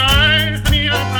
high, honey, up.